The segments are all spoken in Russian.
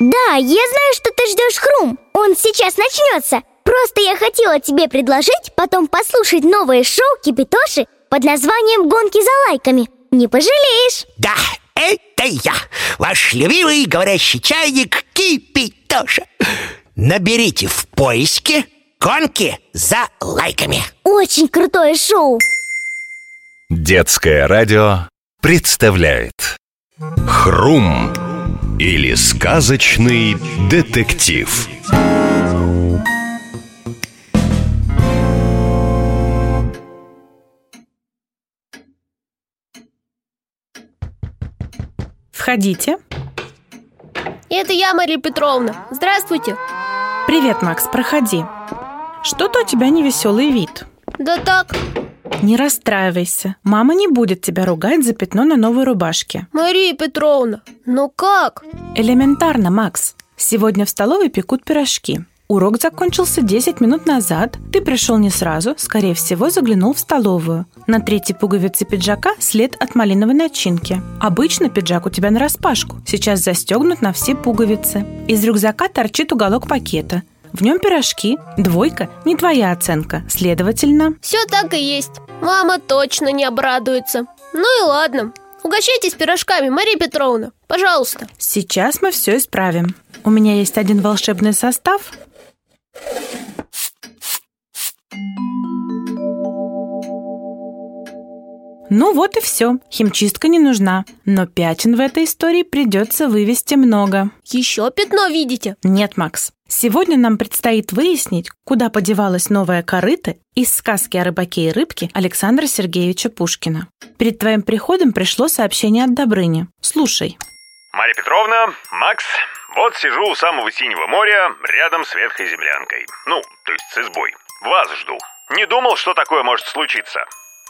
Да, я знаю, что ты ждешь Хрум Он сейчас начнется Просто я хотела тебе предложить потом послушать новое шоу Кипитоши под названием «Гонки за лайками». Не пожалеешь! Да, это я, ваш любимый говорящий чайник Кипитоша. Наберите в поиске «Гонки за лайками». Очень крутое шоу! Детское радио представляет Хрум или сказочный детектив. Входите. Это я, Мария Петровна. Здравствуйте. Привет, Макс, проходи. Что-то у тебя невеселый вид. Да так, Не расстраивайся. Мама не будет тебя ругать за пятно на новой рубашке. Мария Петровна, ну как? Элементарно, Макс. Сегодня в столовой пекут пирожки. Урок закончился 10 минут назад. Ты пришел не сразу, скорее всего, заглянул в столовую. На третьей пуговице пиджака след от малиновой начинки. Обычно пиджак у тебя нараспашку. Сейчас застегнут на все пуговицы. Из рюкзака торчит уголок пакета. В нем пирожки. Двойка – не твоя оценка. Следовательно, Все так и есть. Мама точно не обрадуется. Ну и ладно. Угощайтесь пирожками, Мария Петровна. Пожалуйста. сейчас мы все исправим. У меня есть один волшебный состав. Ну вот и все. Химчистка не нужна. Но пятен в этой истории придется вывести много. Еще пятно видите? Нет, Макс. Сегодня нам предстоит выяснить, куда подевалась новая корыта из сказки о рыбаке и рыбке Александра Сергеевича Пушкина. Перед твоим приходом пришло сообщение от Добрыни. Слушай. Марья Петровна, Макс, вот сижу у самого синего моря, рядом с ветхой землянкой. Ну, то есть с избой. Вас жду. Не думал, что такое может случиться.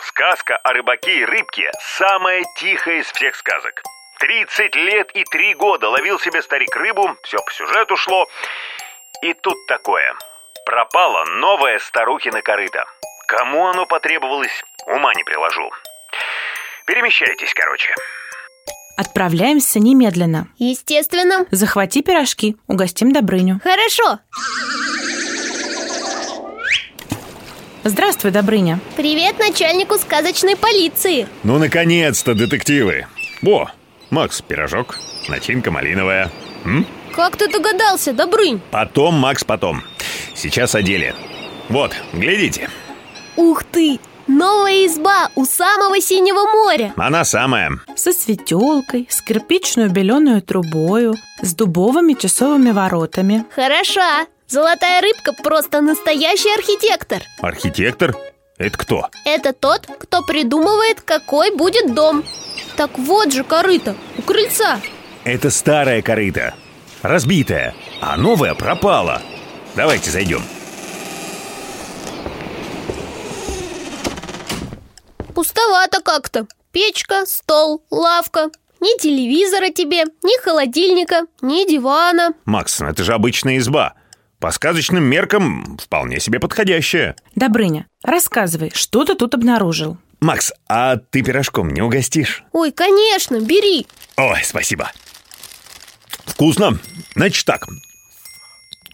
Сказка о рыбаке и рыбке самая тихая из всех сказок. 30 лет и 3 года ловил себе старик рыбу, все по сюжету шло. И тут такое. Пропала новая старухина корыта. Кому оно потребовалось, ума не приложу. Перемещайтесь, короче. Отправляемся немедленно. Естественно. Захвати пирожки, угостим Добрыню. Хорошо. Здравствуй, Добрыня. Привет начальнику сказочной полиции. Ну, наконец-то, детективы. О, Макс, пирожок, начинка малиновая. М? Как ты догадался, Добрынь? Потом, Макс, потом. Сейчас о деле. Вот, глядите. Ух ты! Новая изба у самого синего моря. Она самая. Со светелкой, с кирпичную беленую трубою, с дубовыми часовыми воротами. Хороша. Золотая рыбка просто настоящий архитектор. Архитектор? Это кто? Это тот, кто придумывает, какой будет дом. Так вот же корыто, у крыльца. Это старая корыта. Разбитая. А новая пропала. Давайте зайдем. Пустовато как-то. Печка, стол, лавка. Ни телевизора тебе, ни холодильника, ни дивана. Макс, ну это же обычная изба. По сказочным меркам вполне себе подходящая. Добрыня, рассказывай, что ты тут обнаружил? Макс, а ты пирожком не угостишь? Ой, конечно, бери. Ой, спасибо. Вкусно. Значит так.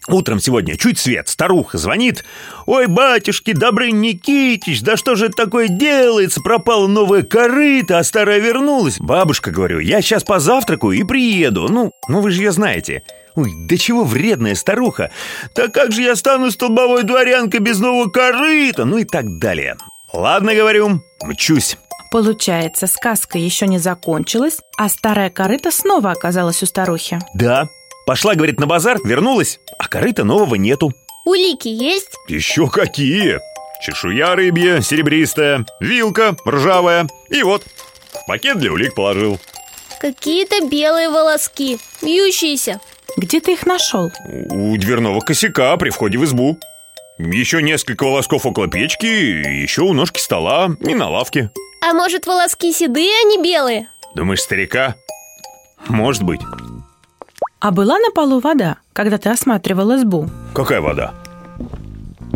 Утром сегодня чуть свет, старуха звонит. Ой, батюшки, Добрый Никитич, да что же это такое делается? Пропала новая корыта, а старая вернулась. Бабушка, говорю, я сейчас позавтракаю и приеду. Ну, ну вы же ее знаете. Ой, да чего вредная старуха. Так как же я стану столбовой дворянкой без нового корыта? Ну и так далее. Ладно, говорю, мчусь. Получается, сказка еще не закончилась, а старая корыта снова оказалась у старухи. Да, пошла, говорит, на базар, вернулась, а корыта нового нету. Улики есть? Еще какие? Чешуя рыбья, серебристая, вилка ржавая. И вот, в пакет для улик положил. Какие-то белые волоски, вьющиеся. Где ты их нашел? У дверного косяка при входе в избу. Еще несколько волосков около печки, еще у ножки стола и на лавке. А может, волоски седые, а не белые? Думаешь, старика? Может быть. А была на полу вода, когда ты осматривал избу? Какая вода?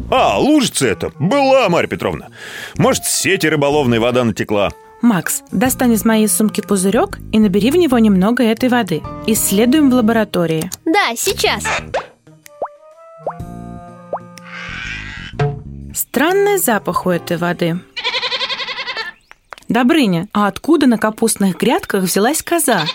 А, лужица это. Была, Марья Петровна. Может, сети рыболовной вода натекла. Макс, достань из моей сумки пузырек и набери в него немного этой воды. Исследуем в лаборатории. Да, Да, сейчас Странный запах у этой воды. Добрыня, а откуда на капустных грядках взялась коза?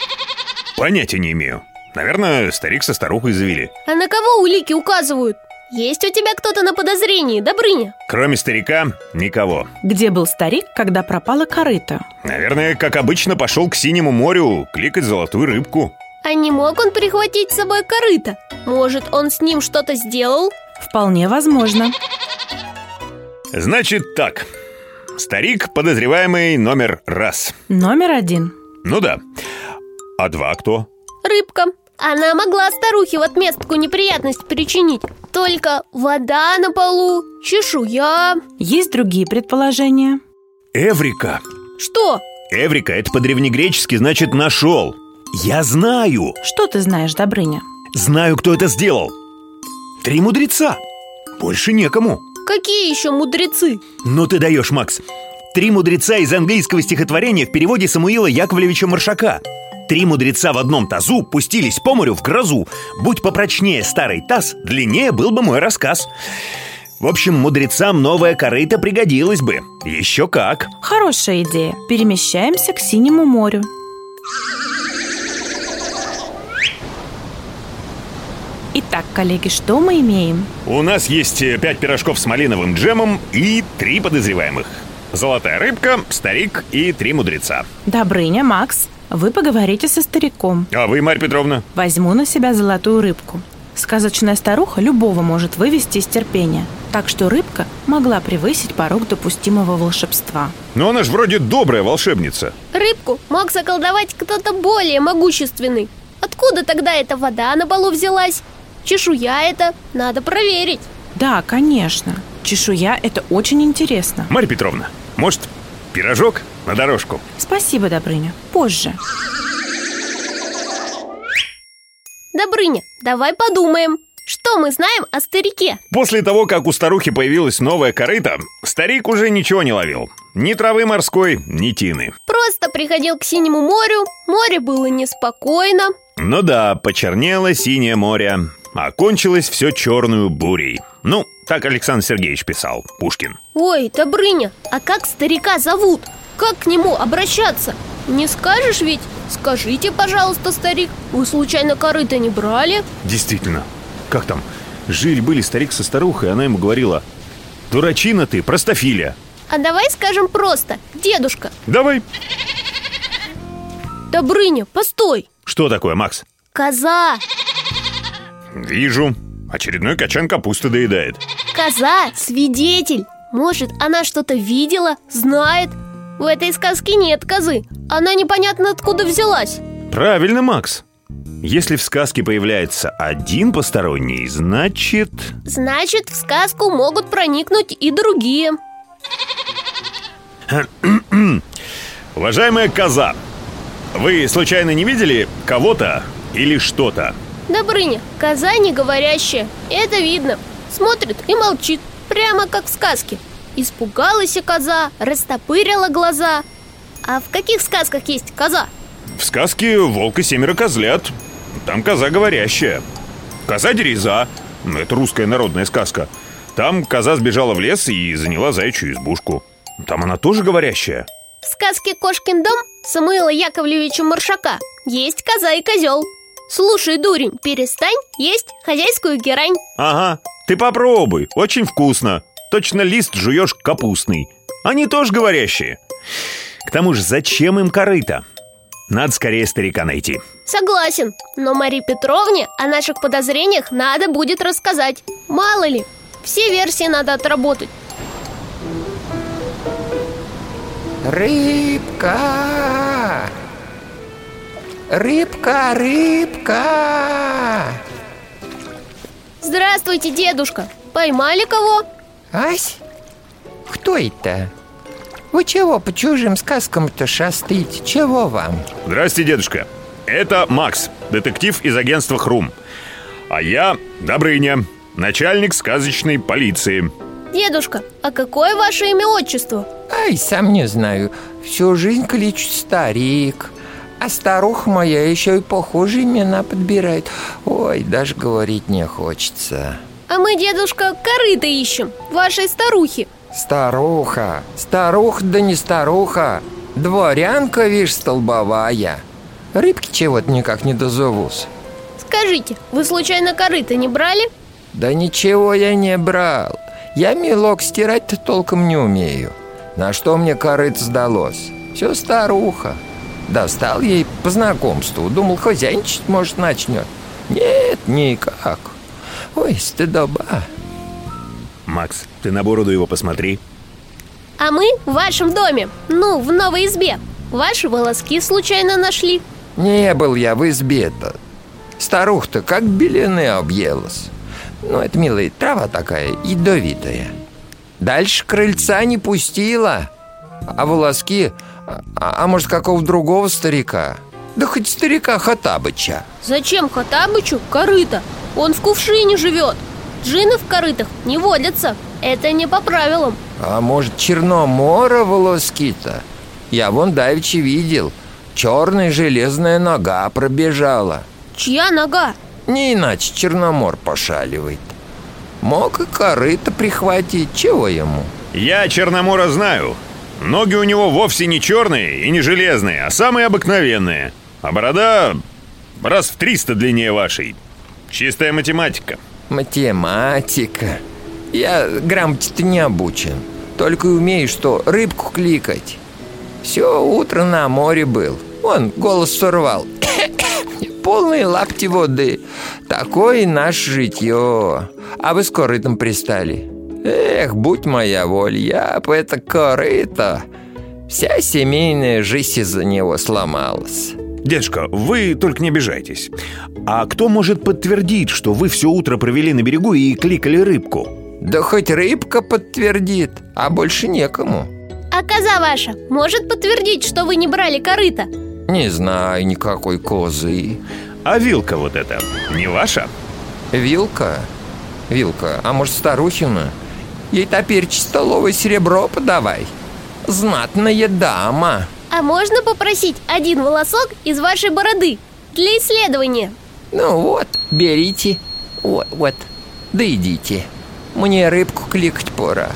Понятия не имею. Наверное, старик со старухой завели. А на кого улики указывают? Есть у тебя кто-то на подозрении, Добрыня? Кроме старика, никого. Где был старик, когда пропала корыта? Наверное, как обычно, пошел к синему морю кликать золотую рыбку. А не мог он прихватить с собой корыто? Может, он с ним что-то сделал? Вполне возможно. Значит так. Старик подозреваемый номер раз. Номер один. Ну да. А два кто? Рыбка. Она могла старухе в отместку неприятность причинить. Только вода на полу, чешуя. Есть другие предположения? Эврика. Что? Эврика, это по-древнегречески значит «нашел». Я знаю. Что ты знаешь, Добрыня? Знаю, кто это сделал. Три мудреца. Больше некому. Какие еще мудрецы? Ну ты даешь, Макс. Три мудреца из английского стихотворения в переводе Самуила Яковлевича Маршака. Три мудреца в одном тазу пустились по морю в грозу. Будь попрочнее старый таз, длиннее был бы мой рассказ. В общем, мудрецам новая корыта пригодилась бы. Еще как. Хорошая идея. Перемещаемся к Синему морю. Итак, коллеги, что мы имеем? У нас есть пять пирожков с малиновым джемом и три подозреваемых. Золотая рыбка, старик и три мудреца. Добрыня, Макс, вы поговорите со стариком. А вы, Марья Петровна? Возьму на себя золотую рыбку. Сказочная старуха любого может вывести из терпения, так что рыбка могла превысить порог допустимого волшебства. Но она же вроде добрая волшебница. Рыбку мог заколдовать кто-то более могущественный. Откуда тогда эта вода на балу взялась? Чешуя это надо проверить. Да, конечно. Чешуя – это очень интересно. Марья Петровна, может, пирожок на дорожку? Спасибо, Добрыня. Позже. Добрыня, давай подумаем. Что мы знаем о старике? После того, как у старухи появилась новая корыта, старик уже ничего не ловил. Ни травы морской, ни тины. Просто приходил к синему морю, море было неспокойно. Ну да, почернело синее море. Окончилось все черную бурей. Ну, так Александр Сергеевич писал, Пушкин. Ой, Добрыня, а как старика зовут? Как к нему обращаться? Не скажешь ведь? Скажите, пожалуйста, старик, вы случайно корыто не брали? Действительно, как там? Жили-были старик со старухой, она ему говорила Дурачина ты, простофиля А давай скажем просто, дедушка Давай Добрыня, постой Что такое, Макс? Коза Вижу Очередной качан капусты доедает Коза – свидетель. Может, она что-то видела, знает? В этой сказке нет козы. Она непонятно откуда взялась. Правильно, Макс. Если в сказке появляется один посторонний, значит... Значит, в сказку могут проникнуть и другие. Уважаемая коза, вы случайно не видели кого-то или что-то? Добрыня, коза не говорящая, это видно Смотрит и молчит, прямо как в сказке. Испугалась и коза, растопырила глаза. А в каких сказках есть коза? В сказке «Волк и семеро козлят» Там коза говорящая. Коза Дереза. Это русская народная сказка. Там коза сбежала в лес и заняла заячью избушку. Там она тоже говорящая. В сказке «Кошкин дом» Самуила Яковлевича Маршака Есть коза и козел Слушай, дурень, перестань есть хозяйскую герань. Ага, ты попробуй, очень вкусно Точно лист жуешь капустный Они тоже говорящие К тому же, зачем им корыто? Надо скорее старика найти Согласен, но Марии Петровне о наших подозрениях надо будет рассказать Мало ли, все версии надо отработать Рыбка! Рыбка, рыбка! Здравствуйте, дедушка Поймали кого? Ась? Кто это? Вы чего по чужим сказкам-то шастаете? Чего вам? Здрасте, дедушка Это Макс, детектив из агентства «Хрум» А я Добрыня, начальник сказочной полиции Дедушка, а какое ваше имя отчество? Ай, сам не знаю. Всю жизнь кличут старик. А старуха моя еще и похуже имена подбирает. Ой, даже говорить не хочется. А мы, дедушка, корыто ищем, вашей старухи Старуха, старуха да не старуха Дворянка, вишь, столбовая Рыбки чего-то никак не дозовусь Скажите, вы случайно корыто не брали? Да ничего я не брал Я мелок стирать-то толком не умею На что мне корыто сдалось? Все старуха Достал ей по знакомству. Думал, хозяйничать, может, начнет. Нет, никак. Ой, стыдоба. Макс, ты на бороду его посмотри. А мы в вашем доме, ну, в новой избе. Ваши волоски случайно нашли. Не был я в избе-то. Старуха-то как белины объелась. Ну, это, милая, трава такая, ядовитая. Дальше крыльца не пустила А волоски, а, а может, какого другого старика Да хоть старика Хатабыча Зачем Хатабычу корыто? Он в кувшине живет Джины в корытах не водятся Это не по правилам А может, Черномора волоски-то? Я вон давеча видел Черная железная нога пробежала Чья нога? Не иначе Черномор пошаливает Мог и корыто прихватить, чего ему? Я Черномора знаю. Ноги у него вовсе не черные и не железные, а самые обыкновенные. А борода раз в 300 длиннее вашей. Чистая математика. Математика. Я грамоте-то не обучен. Только и умею, что рыбку кликать. Все утро на море был. Вон, голос сорвал. Полные лапти воды. Такое наше житье. А вы с корытом пристали Эх, будь моя воля Я бы это корыто Вся семейная жизнь из-за него сломалась Дедушка, вы только не обижайтесь. А кто может подтвердить, что вы все утро провели на берегу и кликали рыбку? Да хоть рыбка подтвердит, а больше некому А коза ваша может подтвердить, что вы не брали корыто? Не знаю никакой козы А вилка вот эта не ваша? Вилка? Вилка, а может старухина? Ей теперь столовое серебро подавай. Знатная дама. А можно попросить один волосок из вашей бороды для исследования? Ну вот, берите. Вот, вот, да идите. Мне рыбку кликать пора.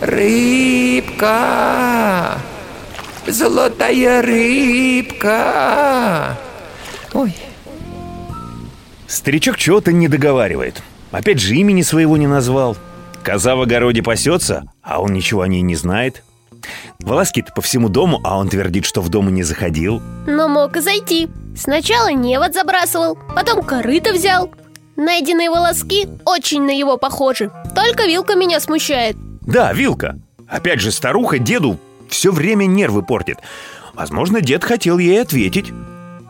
Рыбка! Золотая рыбка! Ой, Старичок чего-то не договаривает. Опять же имени своего не назвал. Коза в огороде пасется, а он ничего о ней не знает. Волоски-то по всему дому, а он твердит, что в дом и не заходил. Но мог и зайти Сначала невод забрасывал, потом корыто взял Найденные волоски очень на его похожи Только вилка меня смущает Да, вилка. Опять же, старуха деду все время нервы портит. Возможно, дед хотел ей ответить.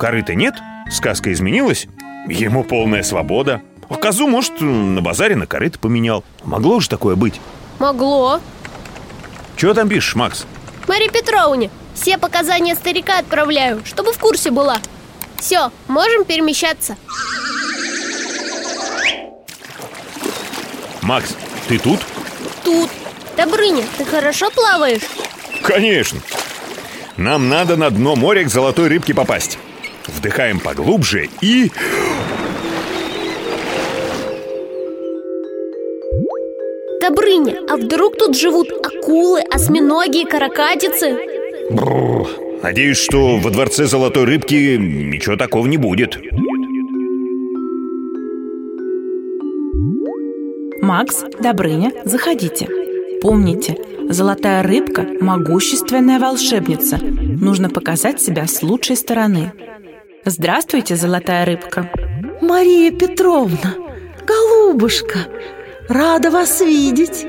Корыта нет, сказка изменилась, ему полная свобода. А козу, может, на базаре на корыто поменял. Могло же такое быть. Могло Чего там пишешь, Макс? Марии Петровне все показания старика отправляю, чтобы в курсе была Все, можем перемещаться Макс, ты тут? Тут Добрыня, ты хорошо плаваешь? Конечно. Нам надо на дно моря к золотой рыбке попасть. Вдыхаем поглубже и... Добрыня, а вдруг тут живут акулы, осьминоги и каракатицы? Бррр. Надеюсь, что во дворце золотой рыбки ничего такого не будет. Макс, Добрыня, заходите. Помните, золотая рыбка – могущественная волшебница. Нужно показать себя с лучшей стороны. Здравствуйте, золотая рыбка. Мария Петровна, голубушка, рада вас видеть.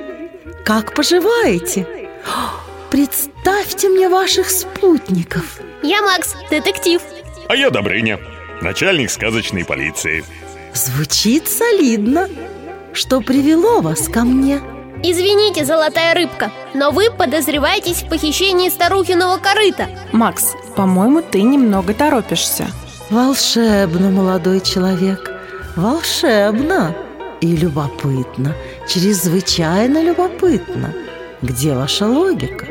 Как поживаете? Представьте мне ваших спутников. Я Макс, детектив А я Добрыня, начальник сказочной полиции. Звучит солидно. Что привело вас ко мне? Извините, золотая рыбка, но вы подозреваетесь в похищении старухиного корыта Макс, по-моему, ты немного торопишься. Волшебно, молодой человек. Волшебно. И любопытно. Чрезвычайно любопытно. Где ваша логика?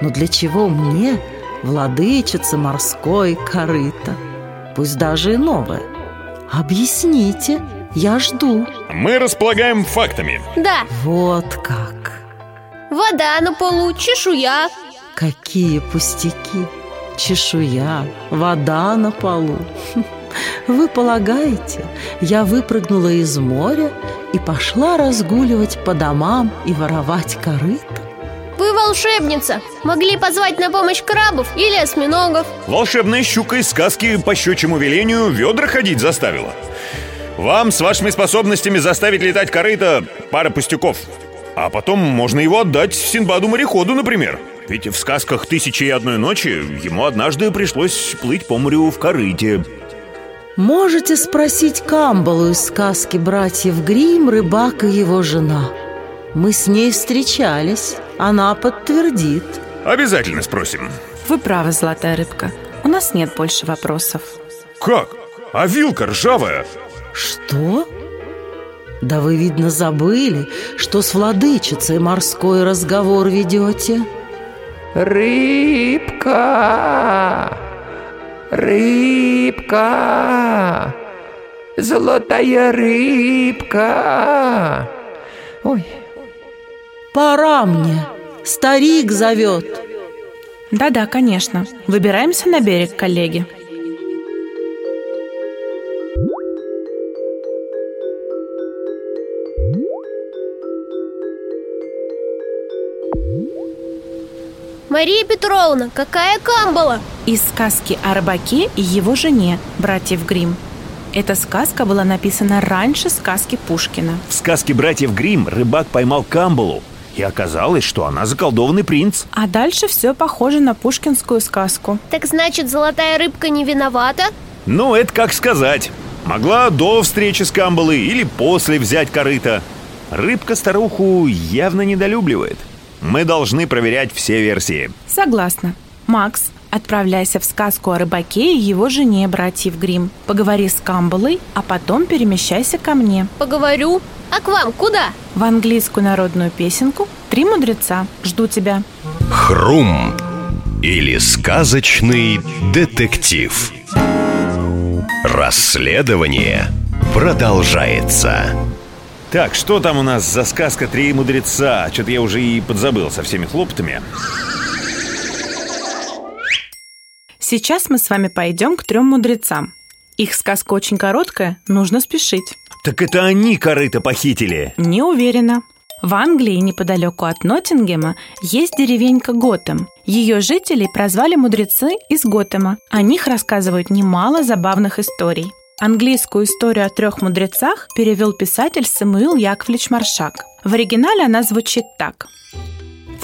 Но для чего мне владычица морской корыто. Пусть даже и новое. Объясните, я жду. Мы располагаем фактами. Да, Вот как. вода на полу, чешуя Какие пустяки. Чешуя, вода на полу. Вы полагаете, я выпрыгнула из моря и пошла разгуливать по домам и воровать корыто? Вы волшебница Могли позвать на помощь крабов или осьминогов Волшебная щука из сказки по щучьему велению ведра ходить заставила. Вам с вашими способностями заставить летать корыто пара пустяков. А потом можно его отдать Синбаду-мореходу, например. Ведь в сказках «Тысячи и одной ночи» ему однажды пришлось плыть по морю в корыте. Можете спросить Камбалу из сказки «Братьев Гримм, рыбак и его жена». Мы с ней встречались, она подтвердит. Обязательно спросим. Вы правы, золотая рыбка. У нас нет больше вопросов. Как? А вилка ржавая? Что? Да вы, видно, забыли, что с владычицей морской разговор ведете. Рыбка! Рыбка! Золотая рыбка! Ой, Пора мне, старик зовет. Да-да, конечно. Выбираемся на берег, коллеги. Мария Петровна, какая камбала? Из сказки о рыбаке и его жене, братьев Гримм. Эта сказка была написана раньше сказки Пушкина. В сказке братьев Гримм рыбак поймал камбалу, и оказалось, что она заколдованный принц. А дальше все похоже на пушкинскую сказку. Так значит, золотая рыбка не виновата? Ну, это как сказать. Могла до встречи с камбалой или после взять корыто. Рыбка старуху явно недолюбливает. Мы должны проверять все версии. Согласна. Макс, отправляйся в сказку о рыбаке и его жене, братьев Гримм. Поговори с Камбалой, а потом перемещайся ко мне. Поговорю. А к вам куда? В английскую народную песенку «Три мудреца». Жду тебя. Хрум или сказочный детектив. Расследование продолжается. Так, что там у нас за сказка «Три мудреца»? Что-то я уже и подзабыл со всеми хлопотами. Сейчас мы с вами пойдем к трем мудрецам. Их сказка очень короткая, нужно спешить. Так это они корыто похитили. Не уверена. В Англии, неподалеку от Ноттингема, есть деревенька Готэм. Ее жителей прозвали мудрецы из Готэма. О них рассказывают немало забавных историй. Английскую историю о трех мудрецах перевел писатель Самуил Яковлевич Маршак. В оригинале она звучит так.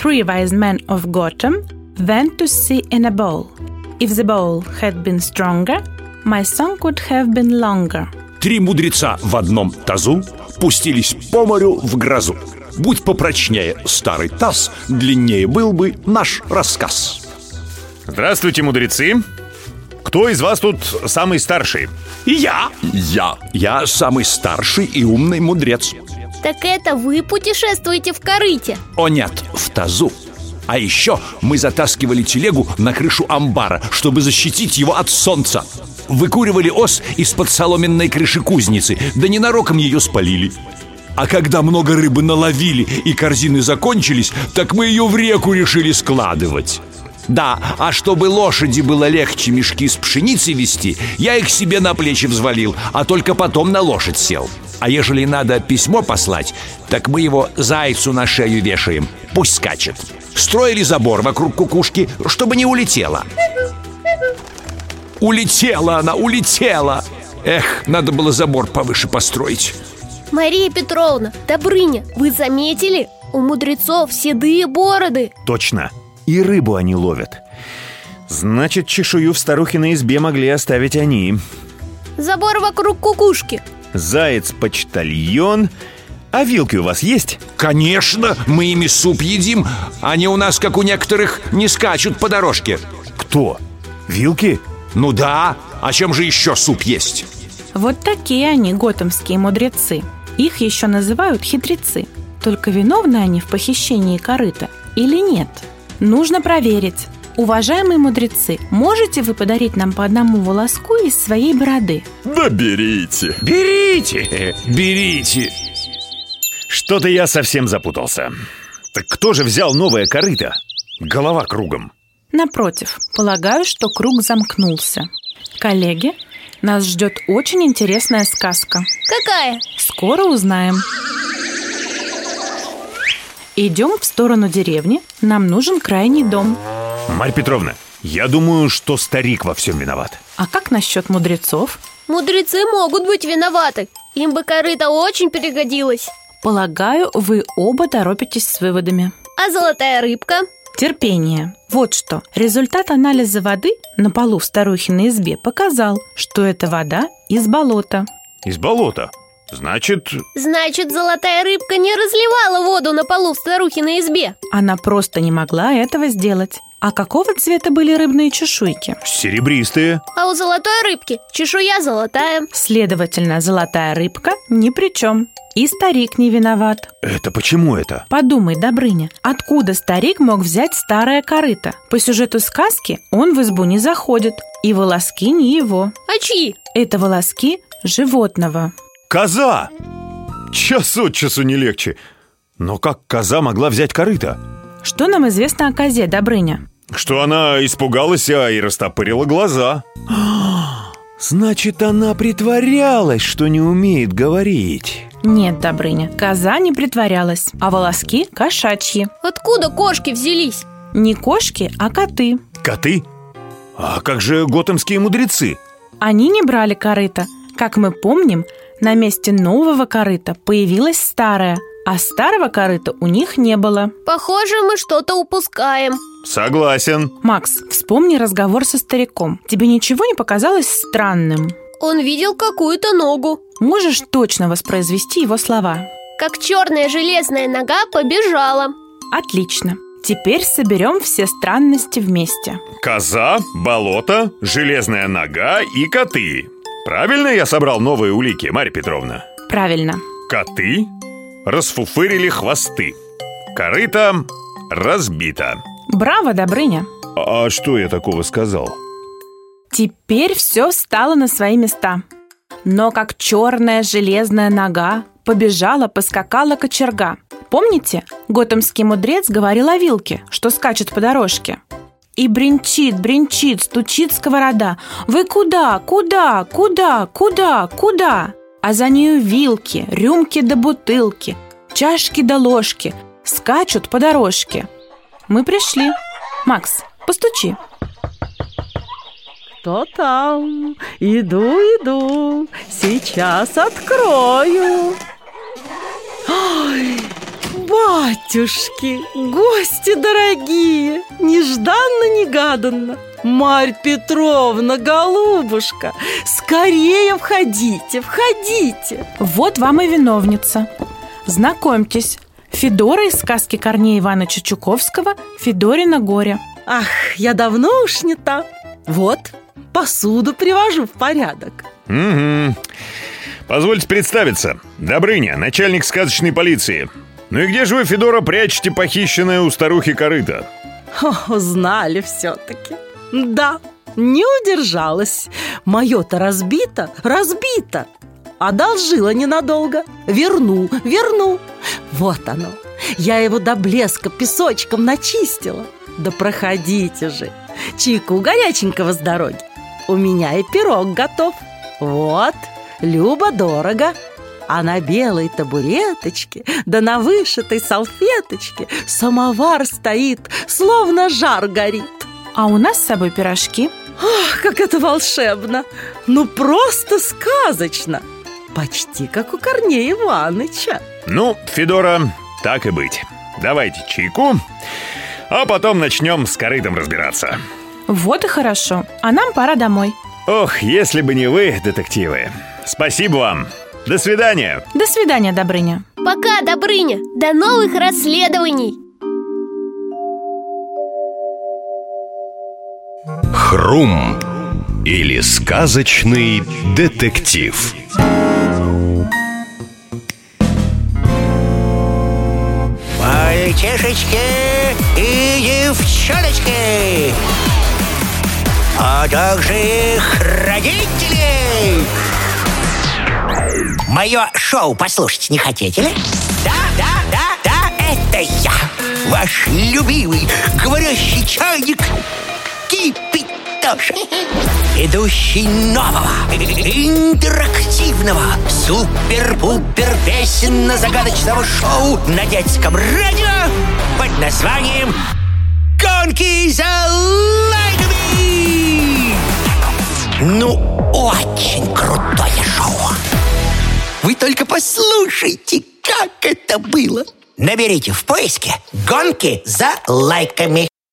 Three wise men of Gotham went to sea in a bowl. If the bowl had been stronger, my song would have been longer. Три мудреца в одном тазу пустились по морю в грозу. Будь попрочнее старый таз, длиннее был бы наш рассказ. Здравствуйте, мудрецы. Кто из вас тут самый старший? Я, я, я самый старший и умный мудрец. Так это вы путешествуете в корыте О нет, в тазу. А еще мы затаскивали телегу на крышу амбара, чтобы защитить его от солнца. Выкуривали ос из-под соломенной крыши кузницы, да ненароком ее спалили. А когда много рыбы наловили и корзины закончились, так мы ее в реку решили складывать. Да, а чтобы лошади было легче мешки с пшеницей вести, я их себе на плечи взвалил, а только потом на лошадь сел. А ежели надо письмо послать, так мы его зайцу на шею вешаем, пусть скачет. Строили забор вокруг кукушки, чтобы не улетела. Улетела она, улетела! Эх, надо было забор повыше построить. Мария Петровна, Добрыня, вы заметили? У мудрецов седые бороды Точно. И рыбу они ловят. Значит, чешую в старухиной избе могли оставить они. Забор вокруг кукушки Заяц-почтальон. А вилки у вас есть? Конечно, мы ими суп едим. Они у нас, как у некоторых, не скачут по дорожке. Кто? Вилки? Ну да, а чем же еще суп есть? Вот такие они, готэмские мудрецы. Их еще называют хитрецы. Только виновны они в похищении корыта или нет? Нужно проверить. Уважаемые мудрецы, можете вы подарить нам по одному волоску из своей бороды? Да берите. Берите, берите. Что-то я совсем запутался. Так кто же взял новое корыто? Голова кругом. Напротив, полагаю, что круг замкнулся. Коллеги, нас ждет очень интересная сказка. Какая? Скоро узнаем. Идем в сторону деревни. Нам нужен крайний дом. Марь Петровна, я думаю, что старик во всем виноват. А как насчет мудрецов? Мудрецы могут быть виноваты. Им бы корыто очень пригодилось. Полагаю, вы оба торопитесь с выводами. А золотая рыбка? Терпение. Вот что. Результат анализа воды на полу в старухиной избе показал, что это вода из болота. Из болота. Значит, Значит, золотая рыбка не разливала воду на полу в старухиной избе. Она просто не могла этого сделать. А какого цвета были рыбные чешуйки? серебристые. А у золотой рыбки чешуя золотая. Следовательно, золотая рыбка ни при чем. И старик не виноват. Это почему это? Подумай, Добрыня, откуда старик мог взять старое корыто? По сюжету сказки он в избу не заходит, и волоски не его. А чьи? Это волоски животного. Коза! Час от часу не легче. Но как коза могла взять корыто? Что нам известно о козе, Добрыня? Что она испугалась, а и растопырила глаза. Значит, она притворялась, что не умеет говорить. Нет, Добрыня, коза не притворялась, а волоски кошачьи. Откуда кошки взялись? Не кошки, а коты. Коты? А как же готэмские мудрецы? Они не брали корыто. Как мы помним, на месте нового корыта появилось старое, а старого корыта у них не было. Похоже, мы что-то упускаем. Согласен. Макс, вспомни разговор со стариком. Тебе ничего не показалось странным? Он видел какую-то ногу. Можешь точно воспроизвести его слова? Как черная железная нога побежала. Отлично. Теперь соберем все странности вместе. Коза, болото, железная нога и коты. Правильно я собрал новые улики, Марья Петровна? Правильно. Коты расфуфырили хвосты. Корыто разбито. Браво, Добрыня. А что я такого сказал? Теперь все встало на свои места. Но как черная железная нога побежала, поскакала кочерга. Помните, готэмский мудрец говорил о вилке, что скачет по дорожке? И бренчит, бренчит, стучит сковорода. Вы куда, куда, куда, куда, куда? А за нею вилки, рюмки да бутылки, чашки да ложки скачут по дорожке. Мы пришли. Макс, постучи. Кто там? Иду, иду, сейчас открою. Ой, батюшки, гости дорогие, нежданно-негаданно. Марь Петровна, голубушка, скорее входите, входите. Вот вам и виновница. Знакомьтесь, Федора из сказки Корнея Ивановича Чуковского «Федорина горе». Ах, я давно уж не та. Вот, посуду привожу в порядок. Угу. Позвольте представиться. Добрыня, начальник сказочной полиции. Ну и где же вы, Федора, прячете похищенное у старухи корыто? О, знали все-таки. Да, не удержалась. Мое-то разбито, разбито. Одолжила ненадолго. Верну, верну. Вот оно. Я его до блеска песочком начистила. Да проходите же. Чайку горяченького с дороги. У меня и пирог готов. Вот, любо-дорого. А на белой табуреточке, да на вышитой салфеточке самовар стоит, словно жар горит. А у нас с собой пирожки. Ах, как это волшебно! Ну, просто сказочно! Почти как у Корнея Иваныча. Ну, Федора, так и быть. Давайте чайку, а потом начнем с корытом разбираться. Вот и хорошо. А нам пора домой. Ох, если бы не вы, детективы. Спасибо вам. До свидания. До свидания, Добрыня. Пока, Добрыня. До новых расследований. Хрум или сказочный детектив. Мальчишечки и девчоночки, а также их родители. Мое шоу послушать не хотите ли? Да, да, да, да, это я, ваш любимый говорящий чайник Кипитоша. Ведущий нового, интерактивного, супер-пупер песенно-загадочного шоу на детском радио под названием «Гонки за лайками». Ну, очень крутое шоу. Вы только послушайте, как это было. Наберите в поиске «Гонки за лайками».